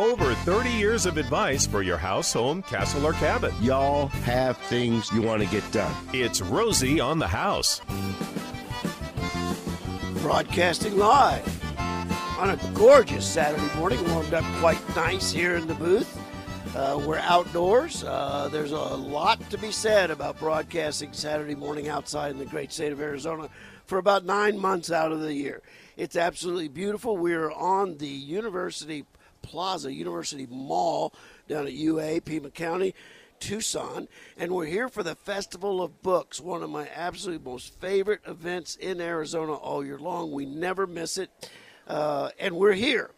Over 30 years of advice for your house, home, castle, or cabin. Y'all have things you want to get done. It's Rosie on the house. Broadcasting live on a gorgeous Saturday morning, warmed up quite nice here in the booth. Uh, we're outdoors. Uh, there's a lot to be said about broadcasting Saturday morning outside in the great state of Arizona for about nine months out of the year. It's absolutely beautiful. We're on the University Plaza, University Mall down at UA, Pima County. Tucson, and we're here for the Festival of Books, one of my absolute most favorite events in Arizona all year long. We never miss it, uh, and we're here.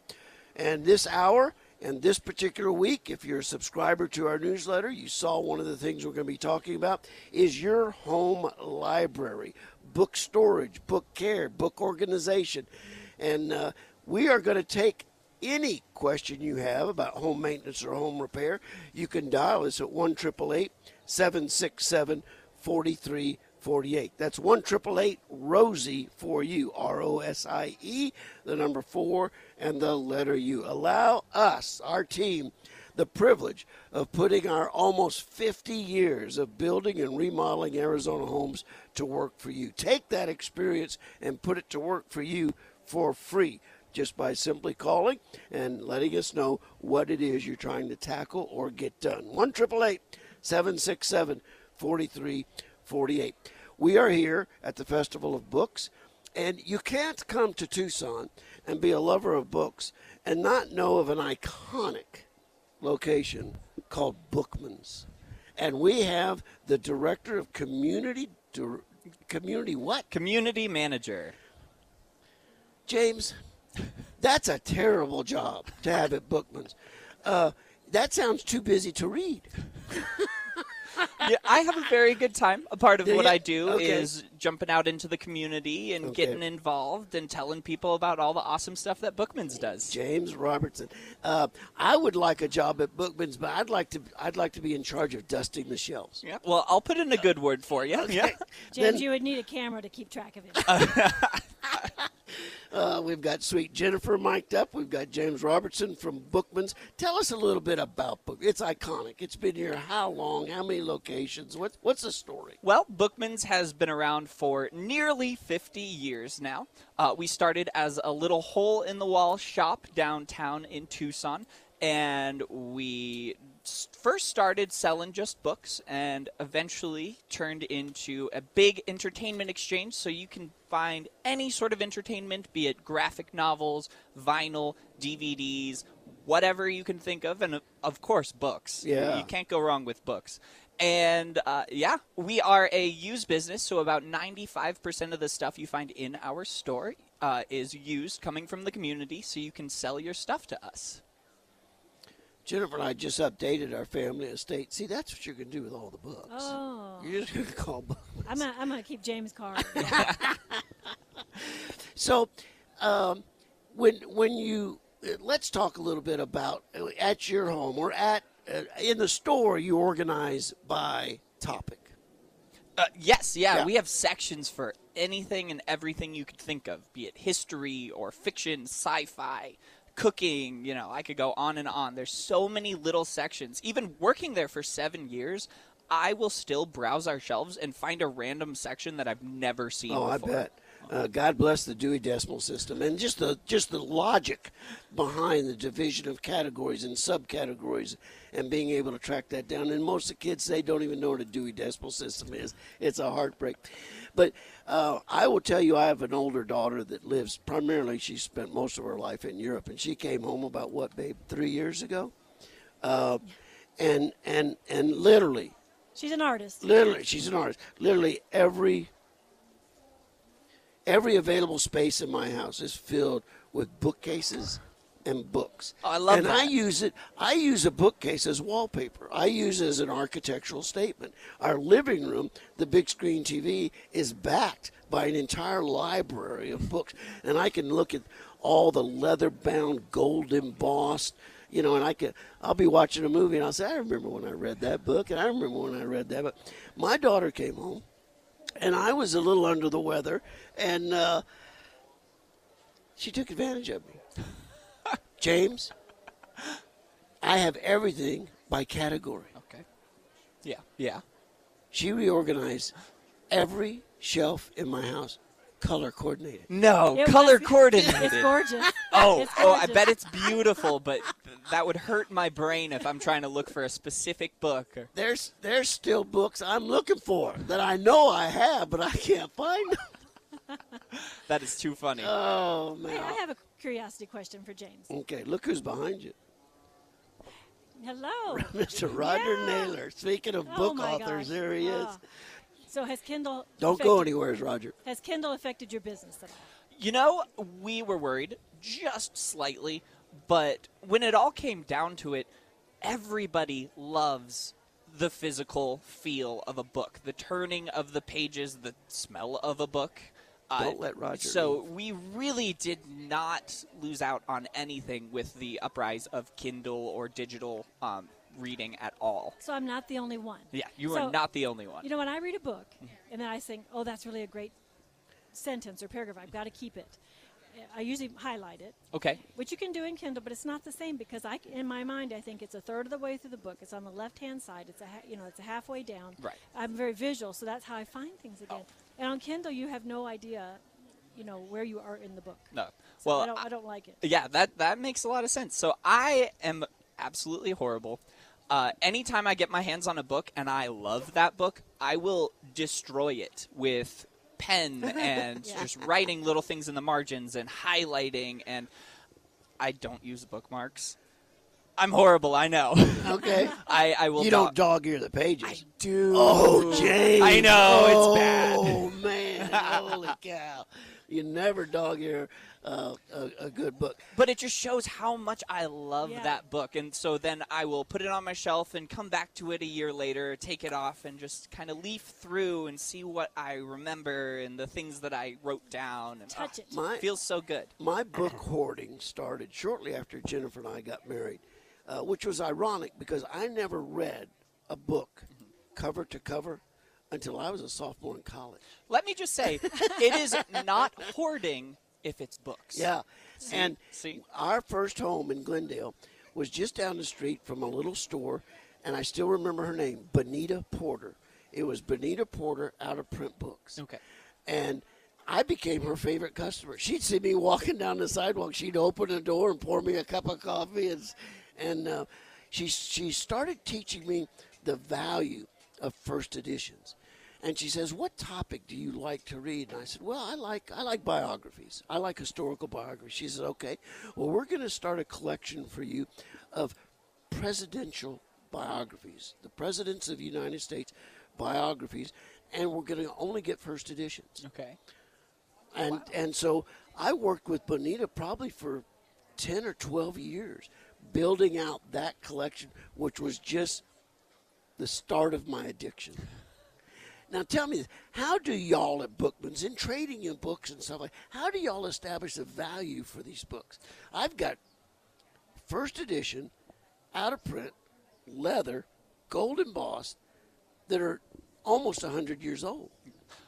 And this hour and this particular week, if you're a subscriber to our newsletter, you saw one of the things we're going to be talking about is your home library, book storage, book care, book organization, and uh, we are going to take any question you have about home maintenance or home repair, you can dial us at 1 767 4348. That's 1 Rosie for you, R O S I E, the number 4, and the letter U. Allow us, our team, the privilege of putting our almost 50 years of building and remodeling Arizona homes to work for you. Take that experience and put it to work for you for free just by simply calling and letting us know what it is you're trying to tackle or get done. 1 767 4348. We are here at the Festival of Books, and you can't come to Tucson and be a lover of books and not know of an iconic location called Bookman's. And we have the director of community community what? Community manager. James, that's a terrible job to have at Bookman's. Uh, that sounds too busy to read. yeah, I have a very good time. A part of Do what you? I do Okay. is jumping out into the community and Okay. getting involved and telling people about all the awesome stuff that Bookman's does. James Robertson. Uh, I would like a job at Bookman's, but I'd like to. I'd like to be in charge of dusting the shelves. Yeah. Well, I'll put in a good word for you. Yeah. James, Then- you would need a camera to keep track of it. Uh, we've got sweet Jennifer mic'd up. We've got James Robertson from Bookman's. Tell us a little bit about Book. It's iconic. It's been here how long? How many locations? What, what's the story? Well, Bookman's has been around for nearly 50 years now. Uh, we started as a little hole in the wall shop downtown in Tucson, and we first started selling just books and eventually turned into a big entertainment exchange so you can find any sort of entertainment, be it graphic novels, vinyl, DVDs, whatever you can think of, and of course, books. Yeah. You can't go wrong with books. And uh, yeah, we are a used business, so about 95% of the stuff you find in our store uh, is used coming from the community, so you can sell your stuff to us. Jennifer and I just updated our family estate. See, that's what you're going to do with all the books. Oh, You're just going to call books. I'm gonna, I'm gonna keep James' car. So, um, when when you uh, let's talk a little bit about uh, at your home or at uh, in the store you organize by topic. Uh, yes, yeah, Yeah. we have sections for anything and everything you could think of, be it history or fiction, sci-fi, cooking. You know, I could go on and on. There's so many little sections. Even working there for seven years, I will still browse our shelves and find a random section that I've never seen. Oh, I before. bet. Uh, God bless the Dewey Decimal System and just the just the logic behind the division of categories and subcategories and being able to track that down. And most of the kids they don't even know what a Dewey Decimal System is. It's a heartbreak. But uh, I will tell you, I have an older daughter that lives primarily. She spent most of her life in Europe, and she came home about what, babe, three years ago, uh, and and and literally She's an artist. literally she's an artist literally every every available space in my house is filled with bookcases and books Oh, I love and that. i use it i use a bookcase as wallpaper i use it as an architectural statement our living room the big screen tv is backed by an entire library of books and i can look at all the leather bound gold embossed you know, and I can I'll be watching a movie and I'll say, I remember when I read that book and I remember when I read that book. My daughter came home and I was a little under the weather and uh, she took advantage of me. James, I have everything by category. Okay. Yeah. Yeah. She reorganized every shelf in my house, color coordinated. No, It color was- coordinated. It's gorgeous. Oh, It's oh, I gorgeous. bet it's beautiful, but th- that would hurt my brain if I'm trying to look for a specific book. Or, There's there's still books I'm looking for that I know I have, but I can't find them. that is too funny. Oh Hey, man. I have a curiosity question for James. Okay, look who's behind you. Hello. Mr. Roger Yeah. Naylor. Speaking of Oh book my authors, gosh. there he is. Ah. So has Kindle Don't affected, go anywhere, Roger. Has Kindle affected your business at all? You know, we were worried just slightly, but when it all came down to it, everybody loves the physical feel of a book, the turning of the pages, the smell of a book. Uh, Don't let Roger So we really did not lose out on anything with the uprise of Kindle or digital um, reading at all. So I'm not the only one. Yeah, you So, are not the only one. You know, when I read a book mm-hmm. and then I think, oh, that's really a great sentence or paragraph, I've got to keep it. I usually highlight it, okay. which you can do in Kindle, but it's not the same because I, in my mind, I think it's a third of the way through the book. It's on the left-hand side. It's a, ha- you know, it's a halfway down. Right. I'm very visual, so that's how I find things oh. again. Oh. And on Kindle, you have no idea, you know, where you are in the book. No. So Well, I don't, I don't like it. Yeah, that that makes a lot of sense. So I am absolutely horrible. Uh, anytime I get my hands on a book and I love that book, I will destroy it with pen and Yeah. just writing little things in the margins and highlighting. And I don't use bookmarks. I'm horrible. I know. Okay. I, I will. you not- don't dog ear the pages. I do. Oh, James. I know, it's oh, bad. Oh, man. Holy cow. You never dog ear uh, a, a good book. But it just shows how much I love Yeah. that book. And so then I will put it on my shelf and come back to it a year later, take it off, and just kind of leaf through and see what I remember and the things that I wrote down. And, Touch it. My, feels so good. my book hoarding started shortly after Jennifer and I got married, uh, which was ironic because I never read a book cover to cover until I was a sophomore in college. Let me just say, it is not hoarding if it's books. Yeah. and see. our first home in Glendale was just down the street from a little store, and I still remember her name, Bonita Porter. It was Bonita Porter out of print books. Okay. And I became her favorite customer. She'd see me walking down the sidewalk. She'd open the door and pour me a cup of coffee, and and uh, she she started teaching me the value of first editions. And she says, "What topic do you like to read?" And I said, "Well, I like I like biographies. I like historical biographies." She said, "Okay, well, we're going to start a collection for you of presidential biographies, the presidents of the United States biographies, and we're going to only get first editions." Okay. And and so I worked with Bonita probably for ten or twelve years, building out that collection, which was just the start of my addiction. Now tell me, how do y'all at Bookman's in trading in books and stuff like? How do y'all establish the value for these books? I've got first edition, out of print, leather, gold embossed, that are almost hundred years old.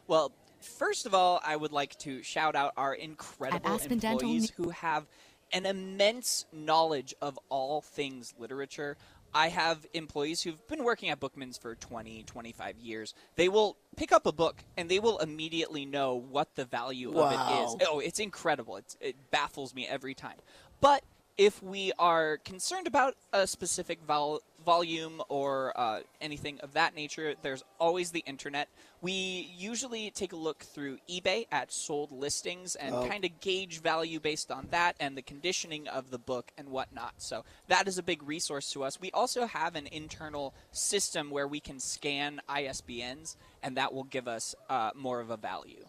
Well, first of all, I would like to shout out our incredible Aspen Dental employees who have an immense knowledge of all things literature. I have employees who've been working at Bookman's for 20, 25 years. They will pick up a book and they will immediately know what the value of it is. Oh, it's incredible. It's, it baffles me every time. But if we are concerned about a specific vol- volume or uh, anything of that nature, there's always the internet. We usually take a look through eBay at sold listings and Oh. kind of gauge value based on that and the conditioning of the book and whatnot. So that is a big resource to us. We also have an internal system where we can scan ISBNs, and that will give us uh, more of a value.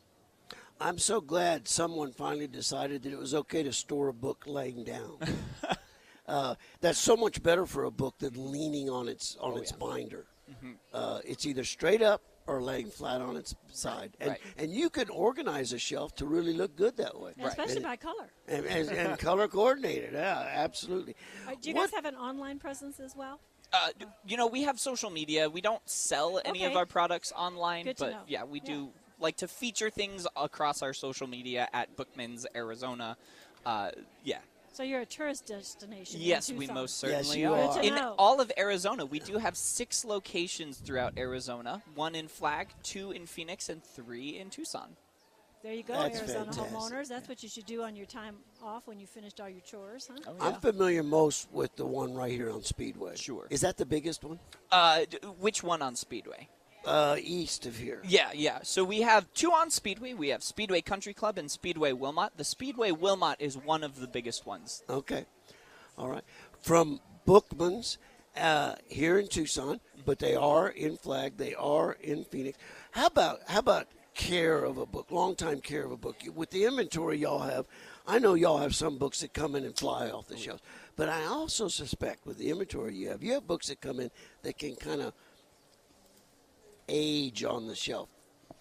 I'm so glad someone finally decided that it was okay to store a book laying down. uh, that's so much better for a book than leaning on its on its binder. Uh, it's either straight up or laying flat on its side, and Right. and you can organize a shelf to really look good that way, And Especially And, by color. and, and, and color coordinated. Yeah, absolutely. Uh, do you What- guys have an online presence as well? Uh, you know, we have social media. We don't sell any of our products online, Good but yeah, we Yeah. do like to feature things across our social media at Bookman's Arizona. Uh, yeah. So you're a tourist destination. Yes, we Tucson. most Yes, certainly you are. are. In all of Arizona, we do have six locations throughout Arizona: one in Flag, two in Phoenix, and three in Tucson. There you go, That's Arizona fantastic. homeowners. That's what you should do on your time off when you finished all your chores, huh? Oh, I'm familiar most with the one right here on Speedway. Sure. Is that the biggest one? Uh, d- which one on Speedway? Uh, east of here. Yeah, yeah. So we have two on Speedway. We have Speedway Country Club and Speedway Wilmot. The Speedway Wilmot is one of the biggest ones. Okay. All right. From Bookman's uh, here in Tucson, but they are in Flag. They are in Phoenix. How about how about care of a book? Long time care of a book. With the inventory y'all have, I know y'all have some books that come in and fly off the shelves. But I also suspect with the inventory you have, you have books that come in that can kind of age on the shelf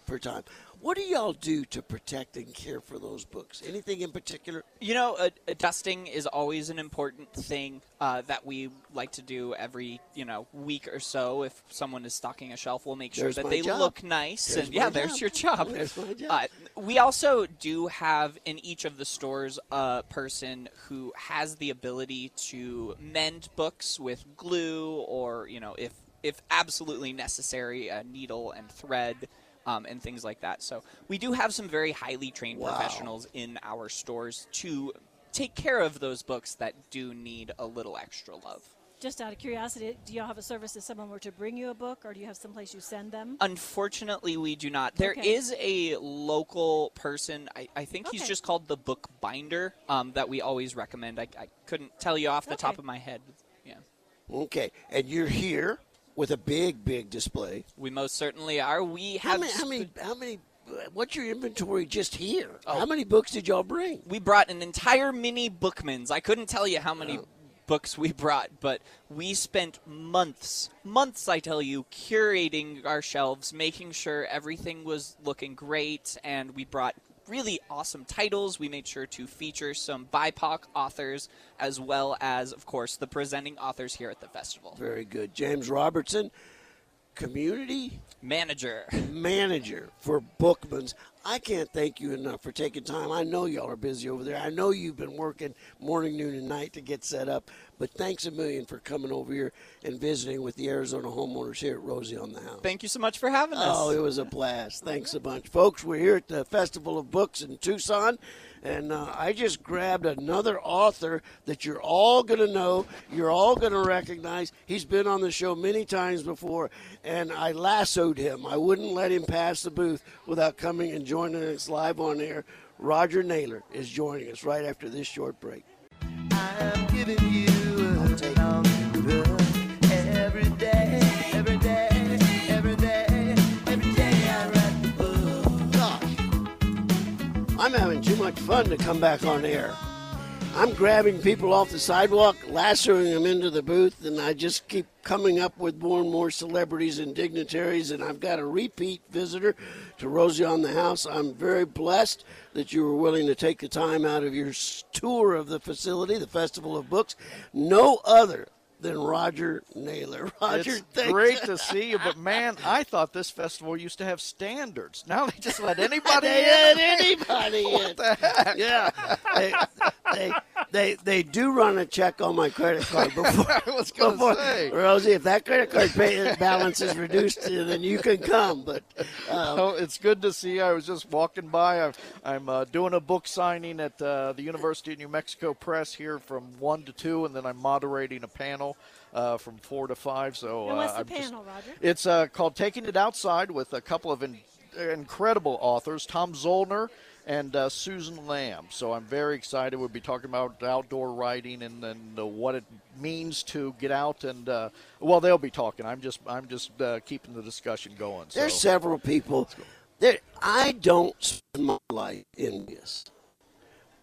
for time. What do y'all do to protect and care for those books? Anything in particular? You know, uh, uh, dusting is always an important thing uh, that we like to do every you know week or so. If someone is stocking a shelf, we'll make sure There's that they job. look nice. There's and yeah, there's your job. There's my job. Uh, we also do have in each of the stores a person who has the ability to mend books with glue, or you know, if if absolutely necessary, a needle and thread. Um, and things like that. So we do have some very highly trained Wow. professionals in our stores to take care of those books that do need a little extra love. Just out of curiosity, do y'all have a service if someone were to bring you a book, or do you have someplace you send them? Unfortunately, we do not. There is Okay. a local person. I, I think he's just called the book binder um, that we always recommend. I, I couldn't tell you off the top of my head. Yeah, Okay, and you're here with a big, big display. we most certainly are. We How many? How many? How many? What's your inventory just here? Oh. How many books did y'all bring? we brought an entire mini bookman's. I couldn't tell you how Oh. many books we brought, but we spent months, months, I tell you, curating our shelves, making sure everything was looking great, and we brought really awesome titles. We made sure to feature some BIPOC authors, as well as, of course, the presenting authors here at the festival. Very good, James Robertson, community Manager. manager for Bookman's. I can't thank you enough for taking time. I know y'all are busy over there. I know you've been working morning, noon, and night to get set up. But thanks a million for coming over here and visiting with the Arizona homeowners here at Rosie on the House. Thank you so much for having oh, us. Oh, it was a blast. Thanks a bunch. Folks, we're here at the Festival of Books in Tucson, and uh, I just grabbed another author that you're all going to know, you're all going to recognize. He's been on the show many times before, and I lassoed him. I wouldn't let him pass the booth without coming and joining us live on air. Roger Naylor is joining us right after this short break. Having too much fun to come back on air. I'm grabbing people off the sidewalk, lassoing them into the booth, and I just keep coming up with more and more celebrities and dignitaries. And I've got a repeat visitor to Rosie on the House. I'm very blessed that you were willing to take the time out of your tour of the facility, the Festival of Books. No other than Roger Naylor. Roger, it's thanks. great to see you, but man, I thought this festival used to have standards. Now they just let anybody they in. let anybody in. The heck? Yeah, they, they they they do run a check on my credit card before. I was before say. Rosie, if that credit card balance is reduced, then you can come. But uh, Oh, it's good to see. you. I was just walking by. I'm, I'm uh, doing a book signing at uh, the University of New Mexico Press here from one to two, and then I'm moderating a panel uh, from four to five. So And what's uh, the I'm just- Roger? It's uh, called Taking It Outside with a couple of in, incredible authors, Tom Zoellner and uh, Susan Lamb. So I'm very excited. We'll be talking about outdoor writing and, and uh, what it means to get out and uh, well, they'll be talking. I'm just I'm just uh, keeping the discussion going. So. there's several people. There, I don't spend my life envious,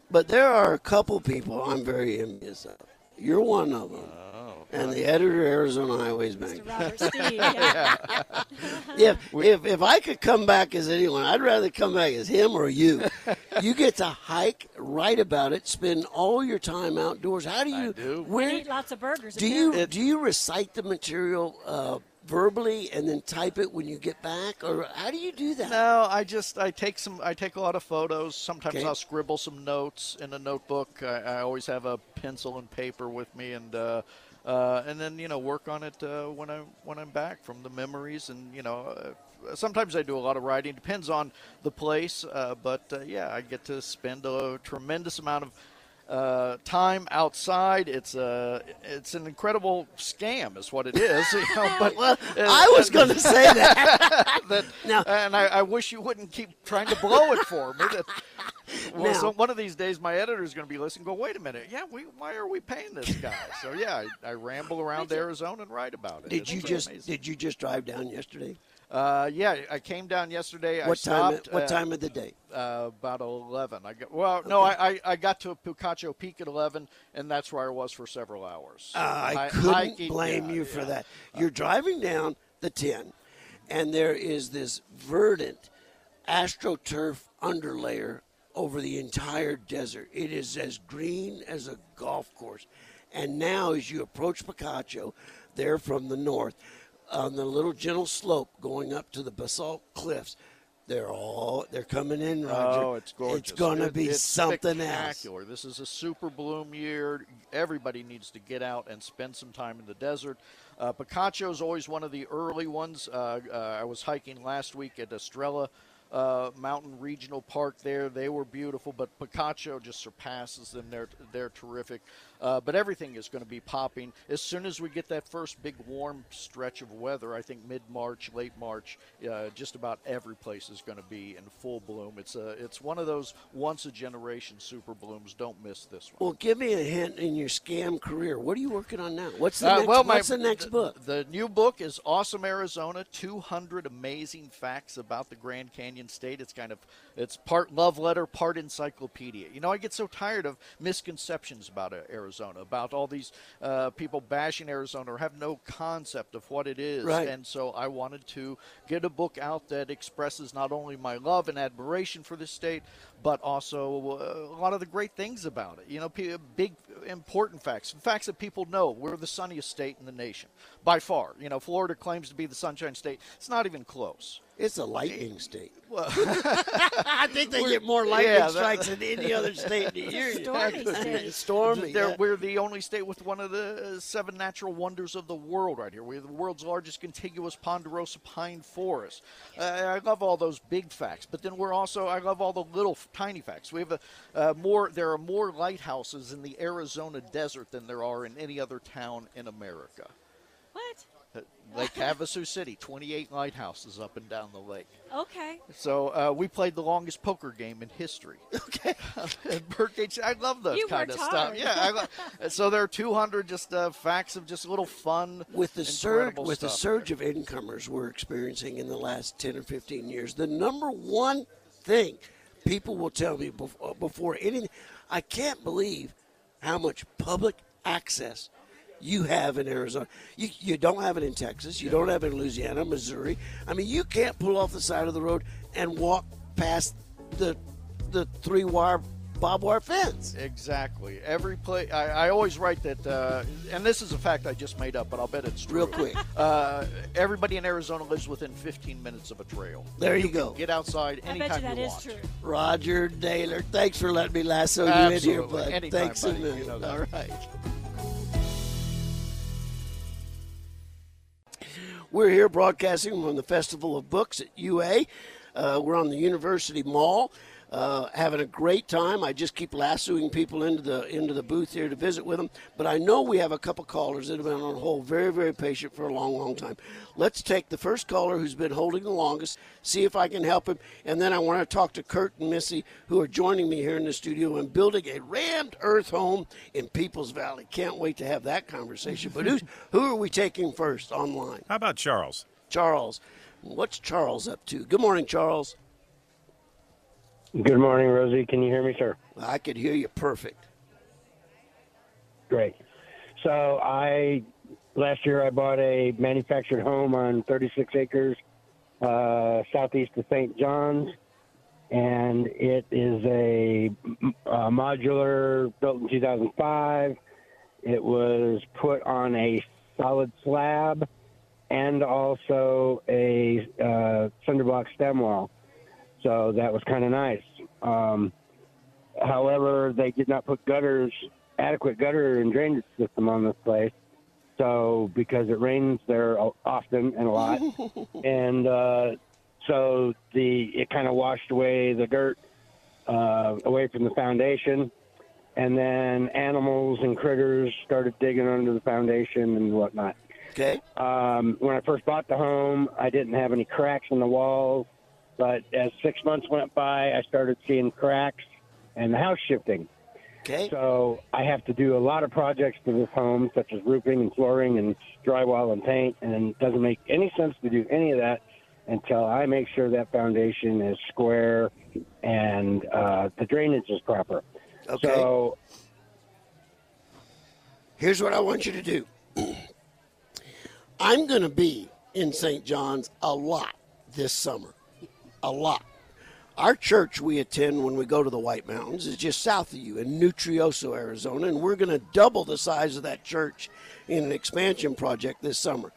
but there are a couple people I'm very envious of. You're one of them. And the editor of Arizona Highways Bank. Mr. Robert Stieve. Yeah. if, if if I could come back as anyone, I'd rather come back as him or you. you get to hike, write about it, spend all your time outdoors. How do you? I do. Where And eat lots of burgers. do you apparently. do you recite the material uh, verbally and then type it when you get back, or how do you do that? No, I just I take some I take a lot of photos. Sometimes Okay. I'll scribble some notes in a notebook. I, I always have a pencil and paper with me, and uh, uh, and then you know work on it uh, when I when I'm back from the memories, and you know. Uh, Sometimes I do a lot of writing. Depends on the place, uh, but uh, yeah, I get to spend a tremendous amount of uh, time outside. It's a it's an incredible scam, is what it is. You know, but Well, uh, I was going to say that. that, Now- and I, I wish you wouldn't keep trying to blow it for me. That, well, Now- so one of these days, my editor is going to be listening. Go, wait a minute. Yeah, we, why are we paying this guy? So yeah, I, I ramble around Arizona and write about it. Did It's you just amazing. did you just drive down yesterday? Uh, yeah, I came down yesterday. I What time? stopped, what uh, time of the day? Uh, about eleven. I got well. No, I, I I got to Picacho Peak at eleven, and that's where I was for several hours. Uh, I Hi- couldn't hiking, blame yeah, you for yeah. that. You're driving down the 10, and there is this verdant astroturf underlayer over the entire desert. It is as green as a golf course. And now, as you approach Picacho, there from the north, on the little gentle slope going up to the basalt cliffs, they're all they're coming in, Roger. Oh, it's gorgeous. It's going to be it's something else. spectacular. This is a super bloom year. Everybody needs to get out and spend some time in the desert. Uh, Picacho is always one of the early ones. Uh, uh, I was hiking last week at Estrella uh, Mountain Regional Park there. They were beautiful, but Picacho just surpasses them. They're, they're terrific. Uh, but everything is going to be popping. As soon as we get that first big warm stretch of weather, I think mid March, late March, uh, just about every place is going to be in full bloom. It's a, it's one of those once a generation super blooms. Don't miss this one. Well, give me a hint in your scam career. What are you working on now? What's the Uh, next, well, my- what's the next book? The new book is Awesome Arizona: 200 amazing facts about the Grand Canyon State. It's kind of it's part love letter, part encyclopedia. You know, I get so tired of misconceptions about uh, Arizona, about all these uh, people bashing Arizona or have no concept of what it is. Right. And so I wanted to get a book out that expresses not only my love and admiration for this state, but also uh, a lot of the great things about it. You know, big, important facts, facts that people know. We're the sunniest state in the nation by far. You know, Florida claims to be the Sunshine State. It's not even close. It's a lightning state. Well, I think they get more lightning yeah, that- strikes than any other state in the year. stormy state. Stormy. They're- yeah. We're the only state with one of the uh, seven natural wonders of the world right here. We have the world's largest contiguous ponderosa pine forest. Uh, I love all those big facts, but then we're also I love all the little f- tiny facts. We have a uh, more. There are more lighthouses in the Arizona desert than there are in any other town in America. What? Uh, Lake Havasu City, 28 lighthouses up and down the lake. Okay. So uh, we played the longest poker game in history. Okay. Birdcage, I love those You kind of worked stuff. hard. Yeah, I lo- so there are 200 just uh, facts of just a little fun With the surge, with the stuff. surge of incomers we're experiencing in the last ten or fifteen years, the number one thing people will tell me uh, before, before anything, I can't believe how much public access you have in Arizona. You, you don't have it in Texas. You don't have it in Louisiana, Missouri. I mean, you can't pull off the side of the road and walk past the the three wire barbed wire fence. Exactly. Every play, I, I always write that, uh, and this is a fact I just made up, but I'll bet it's true. Real quick. Uh, everybody in Arizona lives within 15 minutes of a trail. There you go. Get outside I anytime bet you that you is want. true. Roger Naylor, thanks for letting me lasso you in here, Absolutely. bud. Anytime, thanks a buddy. You million. know. All right. We're here broadcasting from the Festival of Books at UA. Uh, we're on the University Mall, uh, having a great time. I just keep lassoing people into the into the booth here to visit with them. But I know we have a couple callers that have been on hold, very very patient for a long long time. Let's take the first caller who's been holding the longest, see if I can help him, and then I want to talk to Kurt and Missy who are joining me here in the studio and building a rammed earth home in Peeples Valley. Can't wait to have that conversation. But who's who are we taking first online? How about Charles? Charles. What's Charles up to? Good morning, Charles. Good morning, Rosie. Can you hear me, sir? I could hear you perfect. Great. So I last year I bought a manufactured home on 36 acres uh, southeast of St. Johns, and it is a, a modular built in 2005. It was put on a solid slab, and also a uh, cinder block stem wall. So that was kind of nice. Um, however, they did not put gutters, adequate gutter and drainage system on this place. So because it rains there often and a lot, and uh, so the it kind of washed away the dirt uh, away from the foundation, and then animals and critters started digging under the foundation and whatnot. Okay. Um, when I first bought the home, I didn't have any cracks in the walls, but as six months went by, I started seeing cracks and the house shifting. Okay. So I have to do a lot of projects to this home, such as roofing and flooring and drywall and paint, and it doesn't make any sense to do any of that until I make sure that foundation is square and uh, the drainage is proper. Okay. So Here's what I want you to do. I'm going to be in St. Johns a lot this summer. A lot. Our church we attend when we go to the White Mountains is just south of you in Nutrioso, Arizona, and we're going to double the size of that church in an expansion project this summer.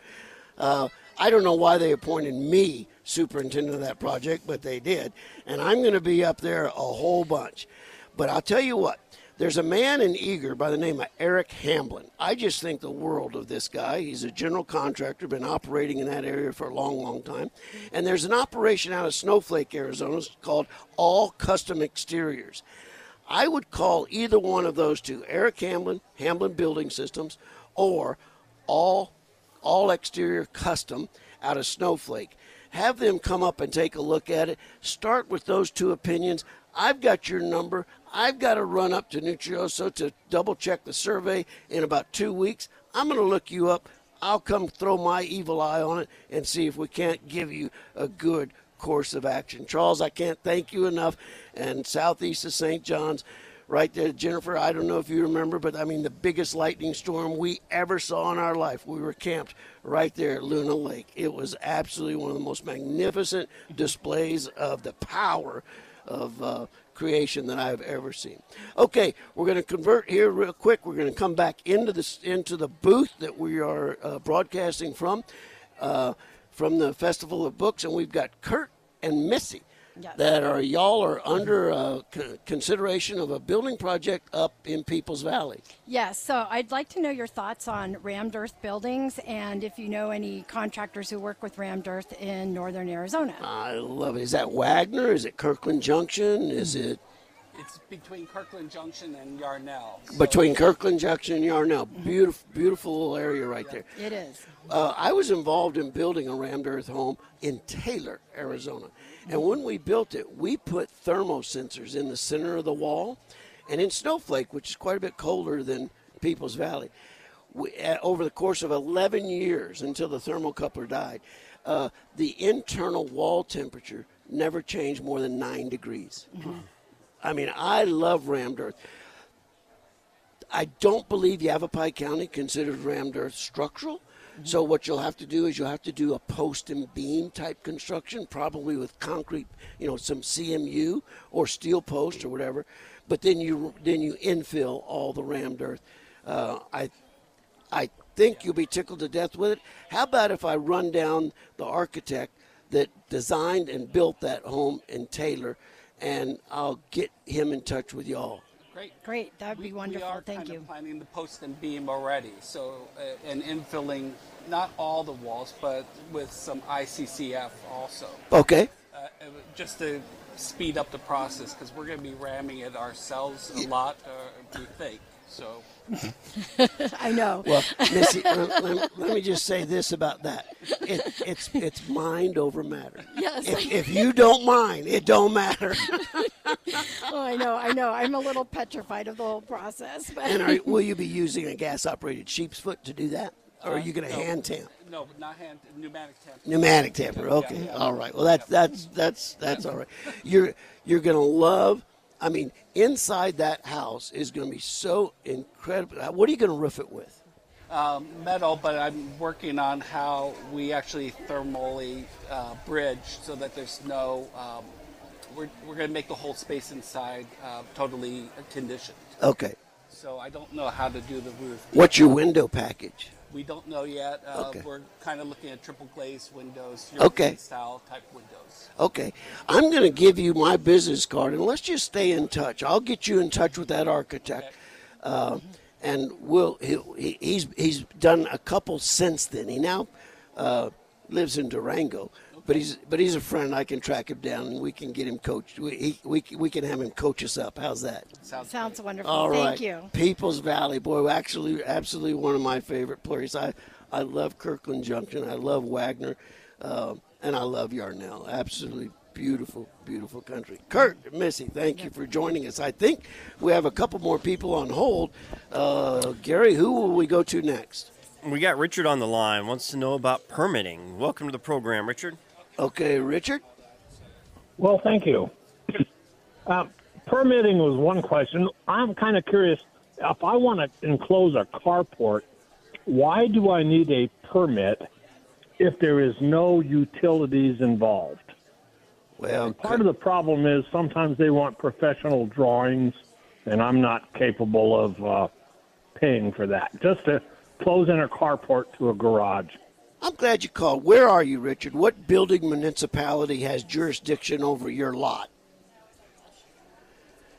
Uh, I don't know why they appointed me superintendent of that project, but they did. And I'm going to be up there a whole bunch. But I'll tell you what, there's a man in Eagar by the name of Eric Hamblin. I just think the world of this guy. He's a general contractor, been operating in that area for a long, long time. And there's an operation out of Snowflake, Arizona called All Custom Exteriors. I would call either one of those two, Eric Hamblin, Hamblin Building Systems, or All All Exterior Custom out of Snowflake. Have them come up and take a look at it. Start with those two opinions. I've got your number. I've got to run up to Nutrioso to double check the survey in about two weeks. I'm going to look you up. I'll come throw my evil eye on it and see if we can't give you a good course of action. Charles, I can't thank you enough. And southeast of St. Johns, right there, Jennifer, I don't know if you remember, but I mean, the biggest lightning storm we ever saw in our life. We were camped right there at Luna Lake. It was absolutely one of the most magnificent displays of the power of uh, creation that I've ever seen. Okay, we're going to convert here real quick. We're going to come back into this into the booth that we are uh, broadcasting from, uh, from the Festival of Books, and we've got Kurt and Missy. Yes. That are y'all are under uh, c- consideration of a building project up in Peeples Valley. Yes, so I'd like to know your thoughts on rammed earth buildings and if you know any contractors who work with rammed earth in northern Arizona. I love it. Is that Wagner? Is it Kirkland Junction? Is it It's between Kirkland Junction and Yarnell. So- between Kirkland Junction and Yarnell? Beautiful, beautiful little area right there. It is. Uh, I was involved in building a rammed earth home in Taylor, Arizona. And when we built it, we put thermosensors in the center of the wall. And in Snowflake, which is quite a bit colder than Peeples Valley, we, uh, over the course of 11 years until the thermocoupler died, uh, the internal wall temperature never changed more than nine degrees. I mean, I love rammed earth. I don't believe Yavapai County considers rammed earth structural. So what you'll have to do is you'll have to do a post and beam type construction, probably with concrete, you know, some CMU or steel post or whatever. But then you then you infill all the rammed earth. Uh, I I think you'll be tickled to death with it. How about if I run down the architect that designed and built that home in Taylor, and I'll get him in touch with y'all. Great. Great, that would be wonderful. we are Thank kind you. of planning the post and beam already, so uh, and infilling not all the walls, but with some ICCF also, Okay. uh, uh, just to speed up the process because we're going to be ramming it ourselves a lot. Uh, we think so. I know. Well, Missy, let, let- let me just say this about that. It, it's it's mind over matter. Yes. If, if you don't mind, it don't matter. oh, I know. I know. I'm a little petrified of the whole process. But And are, will you be using a gas-operated sheep's foot to do that, or are uh, you going to no. hand tamp? No, not hand pneumatic temp. Pneumatic tamper. Okay. yeah. All right. Well, that's that's that's that's all right. You're you're going to love. I mean, inside that house is going to be so incredible. What are you going to roof it with? um, metal, but I'm working on how we actually thermally uh, bridge so that there's no. Um, we're we're going to make the whole space inside uh, totally conditioned. Okay. So I don't know how to do the roof. What's your window package? We don't know yet. Uh, Okay. We're kind of looking at triple glazed windows, Okay. Style type windows. Okay, I'm going to give you my business card, and let's just stay in touch. I'll get you in touch with that architect, uh, and we'll. He, he- he's he's done a couple since then. He now uh, lives in Durango, but he's but he's a friend. I can track him down, and we can get him coached. We he, we we can have him coach us up. How's that? Sounds, Sounds wonderful. All right. Thank you. Peeples Valley, boy, actually, absolutely one of my favorite places. I, I love Kirkland Junction. I love Wagner, uh, and I love Yarnell. Absolutely beautiful, beautiful country. Kurt, Missy, thank you for joining us. I think we have a couple more people on hold. Uh, Gary, who will we go to next? We got Richard on the line. Wants to know about permitting. Welcome to the program, Richard. Okay, Richard. Well, thank you. Uh, permitting was one question. I'm kind of curious. If I want to enclose a carport, why do I need a permit if there is no utilities involved? Well, part of the problem is sometimes they want professional drawings, and I'm not capable of uh, paying for that. Just to close in a carport to a garage. I'm glad you called. Where are you, Richard? What building municipality has jurisdiction over your lot?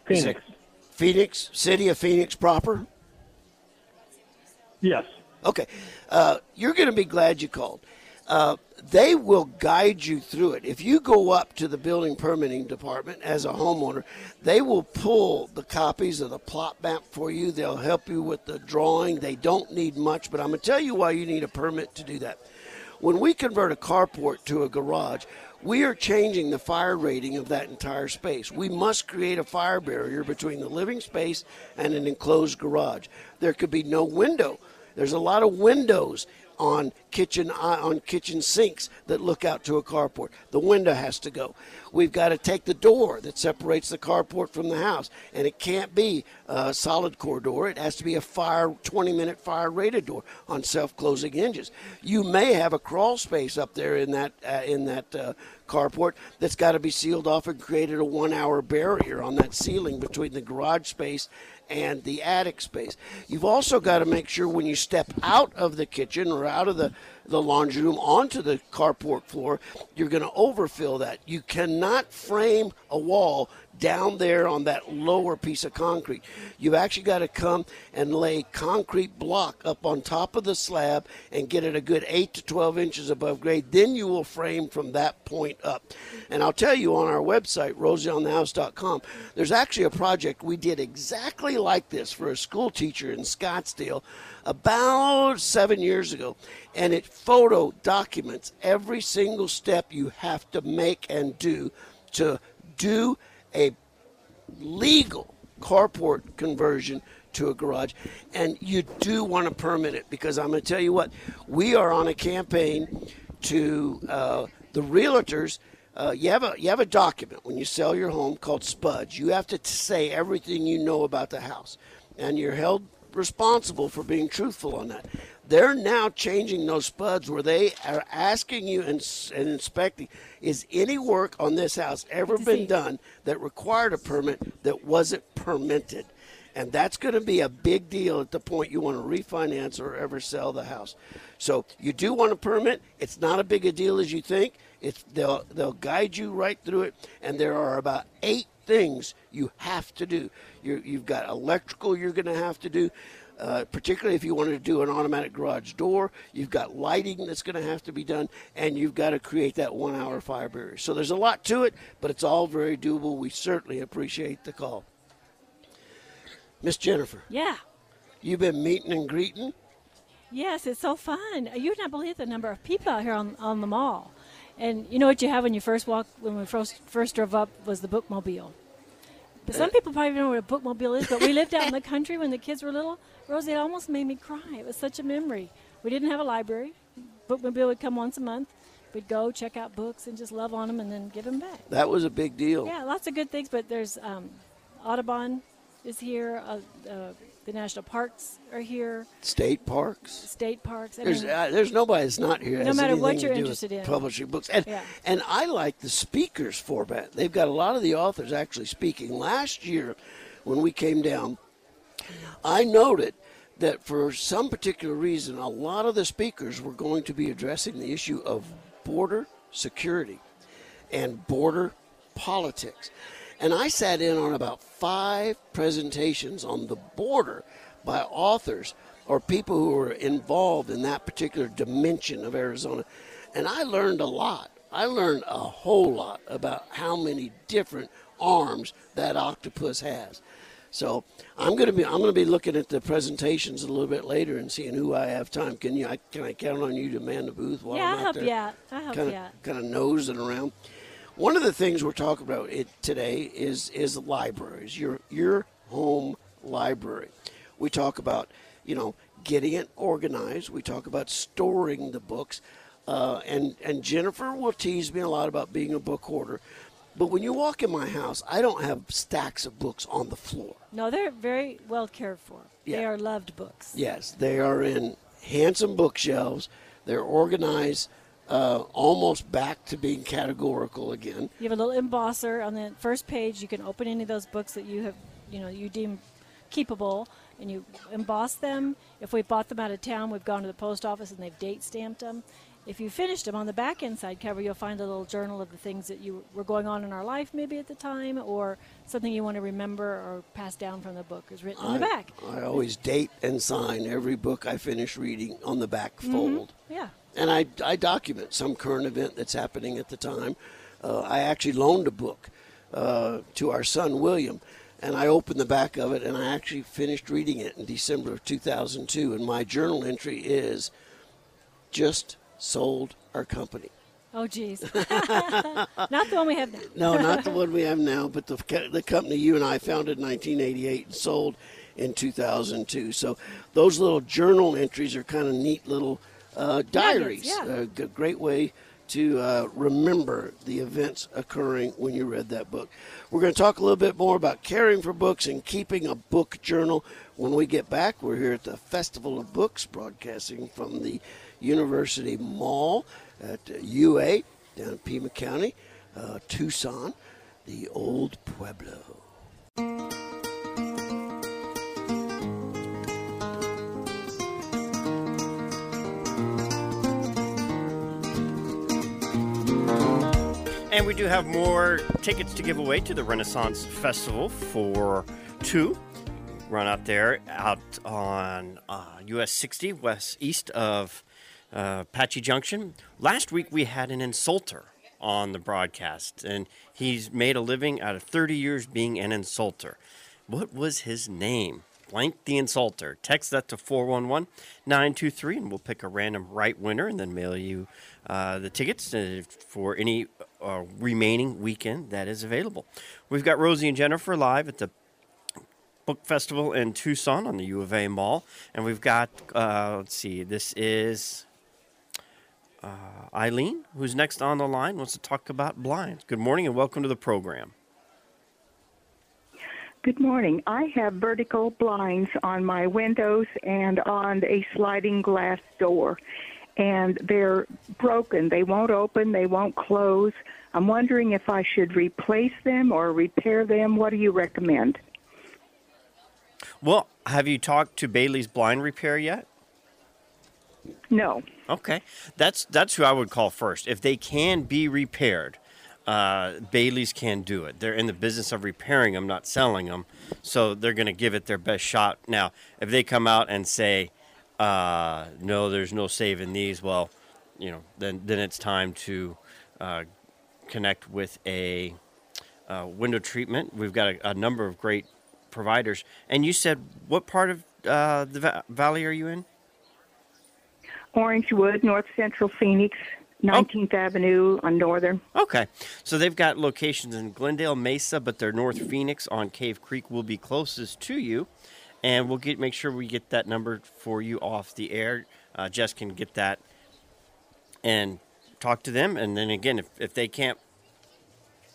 Phoenix. Phoenix, city of Phoenix proper? Yes. Okay. Uh, you're going to be glad you called. Uh, they will guide you through it. If you go up to the building permitting department as a homeowner, they will pull the copies of the plot map for you. They'll help you with the drawing. They don't need much, but I'm going to tell you why you need a permit to do that. When we convert a carport to a garage, we are changing the fire rating of that entire space. We must create a fire barrier between the living space and an enclosed garage. There could be no window. There's a lot of windows on kitchen uh, on kitchen sinks that look out to a carport. The window has to go. We've got to take the door that separates the carport from the house, and it can't be a solid core door. It has to be a fire 20 minute fire rated door on self closing hinges. You may have a crawl space up there in that uh, in that uh, carport that's got to be sealed off and created a one hour barrier on that ceiling between the garage space and the attic space. You've also got to make sure when you step out of the kitchen or out of the, the laundry room onto the carport floor, you're going to overfill that. You cannot frame a wall down there on that lower piece of concrete. You've actually got to come and lay concrete block up on top of the slab and get it a good 8 to 12 inches above grade. Then you will frame from that point up. And I'll tell you on our website, rosieonthehouse.com, there's actually a project we did exactly like this for a school teacher in Scottsdale about seven years ago. And it photo documents every single step you have to make and do to do a legal carport conversion to a garage. And you do want to permit it because I'm going to tell you what, we are on a campaign to uh, the realtors. Uh, you have a you have a document when you sell your home called SPUDs. You have to say everything you know about the house, and you're held responsible for being truthful on that. They're now changing those spuds where they are asking you and, and inspecting is any work on this house ever been done that required a permit that wasn't permitted? And that's going to be a big deal at the point you want to refinance or ever sell the house. So you do want a permit. It's not a big a deal as you think. It's they'll they'll guide you right through it, and there are about eight things you have to do. you you've got electrical you're going to have to do. Uh, particularly if you wanted to do an automatic garage door, you've got lighting that's going to have to be done, and you've got to create that one hour fire barrier. So there's a lot to it, but it's all very doable. We certainly appreciate the call. Miss Jennifer, Yeah. you've been meeting and greeting. Yes, it's so fun. You would not believe the number of people out here on, on the mall. And you know what you have when you first walk when we first first drove up was the bookmobile. But some people probably don't know what a bookmobile is, but we lived out in the country when the kids were little. Rosie, it almost made me cry. It was such a memory. We didn't have a library. Bookmobile would come once a month. We'd go check out books and just love on them and then give them back. That was a big deal. Yeah, lots of good things, but there's um, Audubon is here. Uh, uh, the national parks are here. State parks. State parks. I There's mean, uh, there's nobody that's not here. No matter what you're interested in. publishing books, and Yeah. and I like the speakers format. They've got a lot of the authors actually speaking. Last year, when we came down, I noted that for some particular reason, a lot of the speakers were going to be addressing the issue of border security and border politics. And I sat in on about five presentations on the border by authors or people who were involved in that particular dimension of Arizona. And I learned a lot. I learned a whole lot about how many different arms that octopus has. So I'm going to be I'm going to be looking at the presentations a little bit later and seeing who I have time. Can you? I, can I count on you to man the booth while Yeah, I'm out help there? you out. I'll help you of, out. Kind of nosing around. One of the things we're talking about it today is is libraries. Your your home library. We talk about you know getting it organized. We talk about storing the books. Uh, and and Jennifer will tease me a lot about being a book hoarder. But when you walk in my house, I don't have stacks of books on the floor. No, they're very well cared for. They are loved books. Yes, they are in handsome bookshelves. They're organized uh, almost back to being categorical again. You have a little embosser on the first page. You can open any of those books that you have, you know, you deem keepable, and you emboss them. If we bought them out of town, we've gone to the post office and they've date stamped them. If you finished them on the back inside cover, you'll find a little journal of the things that you were going on in our life, maybe at the time, or something you want to remember or pass down from the book is written in the back. I always date and sign every book I finish reading on the back Mhm. fold. Yeah. And I, I document some current event that's happening at the time. Uh, I actually loaned a book uh, to our son William, and I opened the back of it, and I actually finished reading it in December of 2002. And my journal entry is just sold our company. Oh, geez. Not the one we have now. No, not the one we have now, but the, the company you and I founded in 1988 and sold in 2002. So those little journal entries are kind of neat little uh, diaries. yeah. A g- great way to uh, remember the events occurring when you read that book. We're going to talk a little bit more about caring for books and keeping a book journal when we get back. We're here at the Festival of Books, broadcasting from the University Mall at uh, UA down in Pima County, uh, Tucson, the old Pueblo. And we do have more tickets to give away to the Renaissance Festival for two. Run out there, out on uh, US 60, west east of uh, Apache Junction. Last week we had an insulter on the broadcast, and he's made a living out of 30 years being an insulter. What was his name? Blank the insulter. Text that to 411 923, and we'll pick a random right winner and then mail you uh, the tickets uh, for any uh, remaining weekend that is available. We've got Rosie and Jennifer live at the Book Festival in Tucson on the U of A Mall, and we've got uh, let's see, this is uh, Eileen, who's next on the line, wants to talk about blinds. Good morning and welcome to the program. Good morning. I have vertical blinds on my windows and on a sliding glass door, and they're broken. They won't open, they won't close. I'm wondering if I should replace them or repair them. What do you recommend? Well, have you talked to Bailey's Blind Repair yet? No. Okay, that's that's who I would call first. If they can be repaired, uh, Bailey's can do it. They're in the business of repairing them, not selling them, so they're going to give it their best shot. Now, if they come out and say, uh, "No, there's no saving these," well, you know, then then it's time to uh, connect with a uh, window treatment. We've got a, a number of great providers. And you said, what part of uh, the va- valley are you in? Orangewood, North Central Phoenix, 19th Avenue on Northern. Okay. So they've got locations in Glendale, Mesa, but their North Phoenix on Cave Creek will be closest to you. And we'll get make sure we get that number for you off the air. Uh, Jess can get that and talk to them. And then again, if, if they can't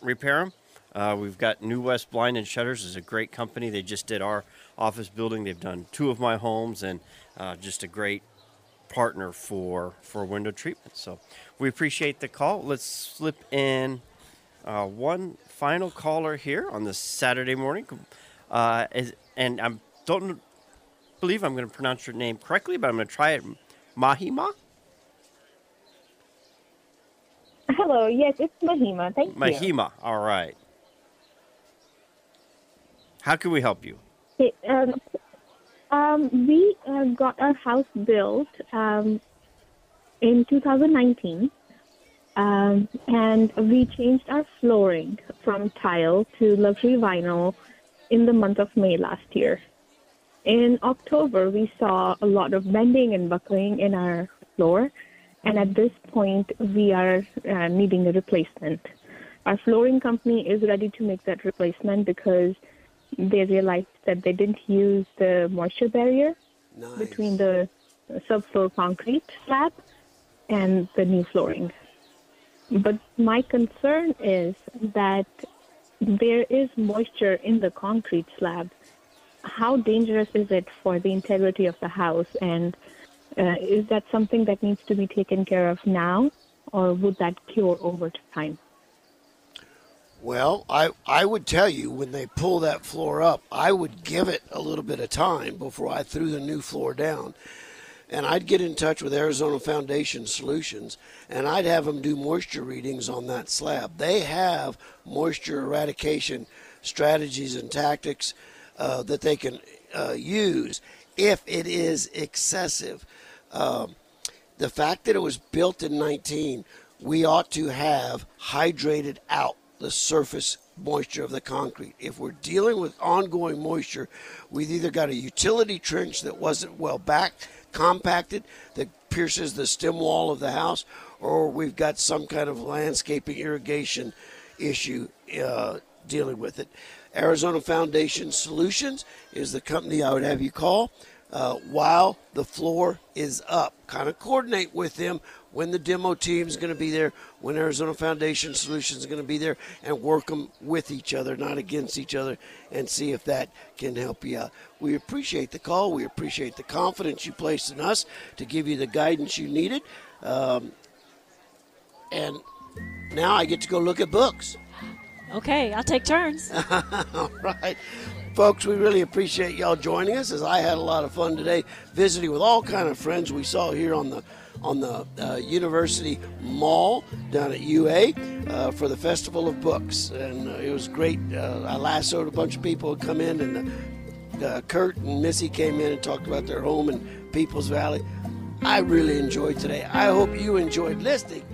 repair them, uh, we've got New West Blind and Shutters is a great company. They just did our office building. They've done two of my homes and uh, just a great partner for for window treatment. So we appreciate the call. Let's slip in uh, one final caller here on this Saturday morning. Uh, and I don't believe I'm going to pronounce your name correctly, but I'm going to try it. Mahima? Hello, yes, it's Mahima. Thank you. Mahima. All right. How can we help you? Okay, um, um, we uh, got our house built um, in 2019, um, and we changed our flooring from tile to luxury vinyl in the month of May last year. In October, we saw a lot of bending and buckling in our floor, and at this point, we are uh, needing a replacement. Our flooring company is ready to make that replacement because they realized that they didn't use the moisture barrier between the subfloor concrete slab and the new flooring. But my concern is that there is moisture in the concrete slab. How dangerous is it for the integrity of the house? And uh, is that something that needs to be taken care of now, or would that cure over time? Well, I, I would tell you when they pull that floor up, I would give it a little bit of time before I threw the new floor down. And I'd get in touch with Arizona Foundation Solutions and I'd have them do moisture readings on that slab. They have moisture eradication strategies and tactics uh, that they can uh, use if it is excessive. Um, the fact that it was built in 19, we ought to have hydrated out the surface moisture of the concrete. If we're dealing with ongoing moisture, we've either got a utility trench that wasn't well back, compacted, that pierces the stem wall of the house, or we've got some kind of landscaping irrigation issue uh, dealing with it. Arizona Foundation Solutions is the company I would have you call uh, while the floor is up. Kind of coordinate with them when the demo team is going to be there, when Arizona Foundation Solutions is going to be there, and work them with each other, not against each other, and see if that can help you out. We appreciate the call. We appreciate the confidence you placed in us to give you the guidance you needed. Um, and now I get to go look at books. Okay, I'll take turns. All right. Folks, we really appreciate y'all joining us as I had a lot of fun today visiting with all kind of friends we saw here on the on the uh, University Mall down at UA uh, for the Festival of Books, and uh, it was great. Uh, I lassoed a bunch of people who come in, and uh, Kurt and Missy came in and talked about their home in Peeples Valley. I really enjoyed today. I hope you enjoyed listening